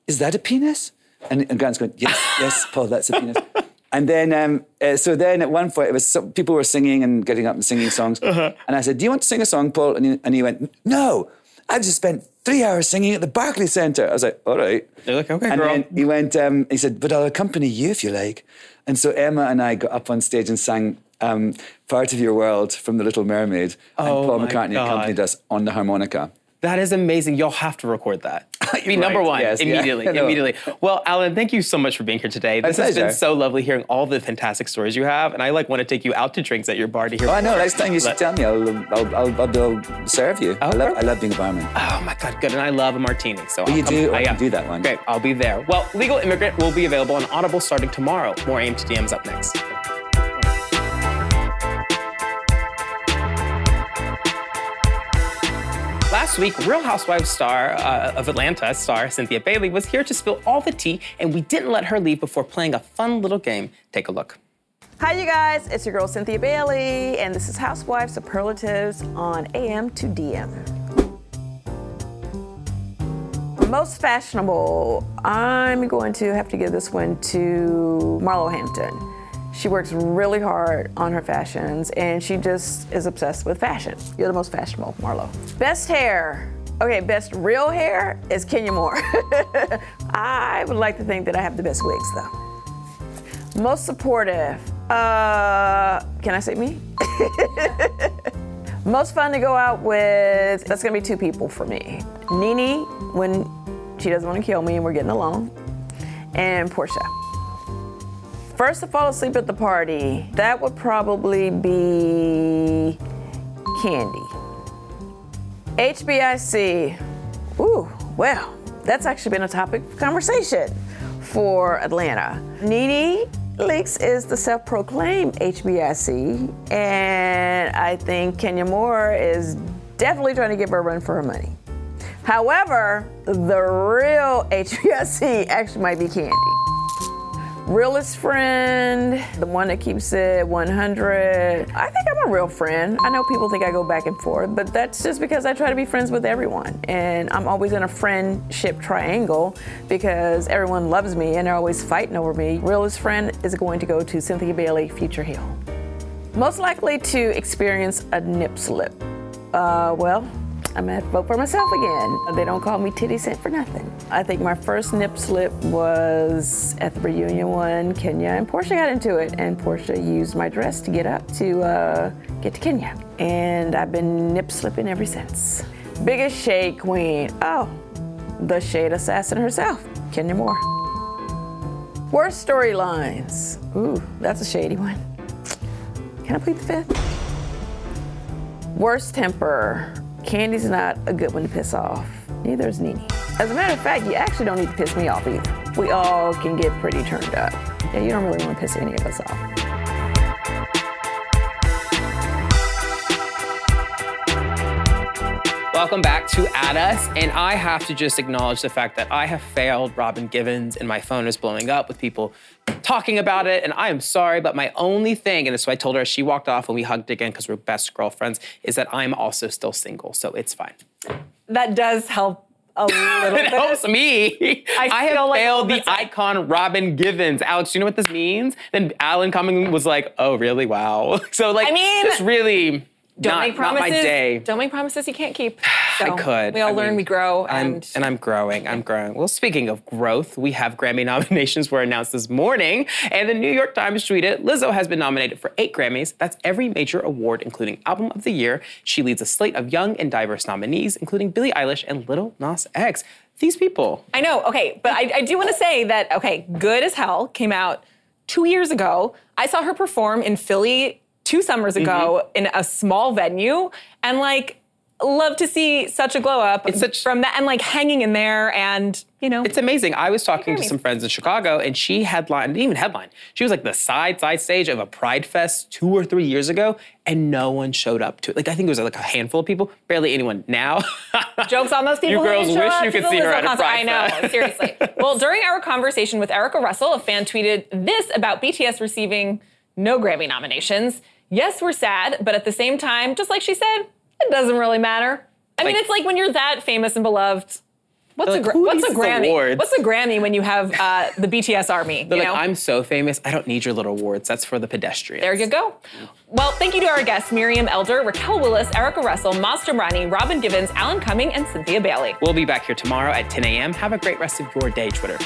"Is that a penis?" And, and Grant's going, "Yes, yes, Paul, that's a penis." And then, um, uh, so then at one point, it was some, people were singing and getting up and singing songs. And I said, "Do you want to sing a song, Paul?" And he, and he went, "No, I've just spent three hours singing at the Barclays Center. I was like, "All right." They're like, "Okay, And girl." then he went, um, he said, "But I'll accompany you if you like." And so Emma and I got up on stage and sang um, "Part of Your World" from The Little Mermaid, Oh, and Paul McCartney God. accompanied us on the harmonica. That is amazing. You'll have to record that. Be Right, number one yes, immediately. Know. Immediately. Well, Alan, thank you so much for being here today. This has been so lovely hearing all the fantastic stories you have, and I like want to take you out to drinks at your bar to hear. Oh, I know. Next time you should tell me. I'll, I'll, I'll, I'll, I'll serve you. Oh, I love, I love being a barman. Oh my God, good. And I love a martini. So Well, I'll you come, do- I, can oh, do that one. Great, I'll be there. Well, Legal Immigrant will be available on Audible starting tomorrow. More AM to DMs up next. Last week, Real Housewives star uh, of Atlanta star Cynthia Bailey was here to spill all the tea, and we didn't let her leave before playing a fun little game. Take a look. Hi, you guys. It's your girl Cynthia Bailey, and this is Housewives Superlatives on AM to DM. Most fashionable, I'm going to have to give this one to Marlo Hampton. She works really hard on her fashions, and she just is obsessed with fashion. You're the most fashionable, Marlo. Best hair. Okay, best real hair is Kenya Moore. I would like to think that I have the best wigs, though. Most supportive. Uh, can I say me? Most fun to go out with. That's gonna be two people for me. Nene when she doesn't want to kill me and we're getting along, and Porsha. First to fall asleep at the party. That would probably be Candy. HBIC. Ooh, well, that's actually been a topic of conversation for Atlanta. Nene Leakes is the self proclaimed HBIC, and I think Kenya Moore is definitely trying to give her a run for her money. However, the real HBIC actually might be Candy. Realest friend, the one that keeps it 100. I think I'm a real friend. I know people think I go back and forth, but that's just because I try to be friends with everyone. And I'm always in a friendship triangle because everyone loves me and they're always fighting over me. Realest friend is going to go to Cynthia Bailey, Future Hill. Most likely to experience a nip slip. Uh, well, I'm gonna have to vote for myself again. They don't call me Titty Scent for nothing. I think my first nip slip was at the reunion one, Kenya and Porsha got into it, and Porsha used my dress to get up to uh, get to Kenya. And I've been nip slipping ever since. Biggest shade queen. Oh, the shade assassin herself, Kenya Moore. Worst storylines. Ooh, that's a shady one. Can I plead the fifth? Worst temper. Candy's not a good one to piss off. Neither is Nene. As a matter of fact, you actually don't need to piss me off either. We all can get pretty turned up. Yeah, you don't really want to piss any of us off. Welcome back to At Us, and I have to just acknowledge the fact that I have failed Robin Givens, and my phone is blowing up with people talking about it, and I am sorry, but my only thing, and so I told her as she walked off and we hugged again because we're best girlfriends, is that I'm also still single, so it's fine. That does help a little bit. it bit. helps me. I I, have like failed the icon Robin Givens. Alex, do you know what this means? Then Alan Cumming was like, "Oh, really? Wow." So like, I mean, just really Don't not, make not promises. my day. Don't make promises you can't keep. I could. We all I learn, mean, we grow, I'm, and and I'm growing. I'm growing. Well, speaking of growth, we have Grammy nominations were announced this morning, and the New York Times tweeted Lizzo has been nominated for eight Grammys. That's every major award, including Album of the Year. She leads a slate of young and diverse nominees, including Billie Eilish and Lil Nas X. These people. I know. Okay, but I, I do want to say that okay, Good as Hell came out two years ago. I saw her perform in Philly two summers ago Mm-hmm. in a small venue, and like love to see such a glow up from that and like hanging in there and you know It's amazing. I was talking to some friends in Chicago, and she headlined, even headline. She was like the side side stage of a Pride Fest two or three years ago, and no one showed up to it. Like I think it was like a handful of people, barely anyone. Now, Jokes on those people. You girls wish you could see her at a concert. Pride I know, seriously. well, during our conversation with Erica Russell, a fan tweeted this about BTS receiving no Grammy nominations. Yes, we're sad, but at the same time, just like she said, it doesn't really matter. I mean, Like- it's like when you're that famous and beloved, What's They're a like, gra- what's a Grammy? awards?" What's a Grammy when you have uh, the BTS army? They're you like. I'm so famous. I don't need your little awards. That's for the pedestrians. There you go. Well, thank you to our guests Miriam Elder, Raquel Willis, Erica Russell, Maz Jobrani, Robin Givens, Alan Cumming, and Cynthia Bailey. We'll be back here tomorrow at 10 a.m. Have a great rest of your day, Twitter.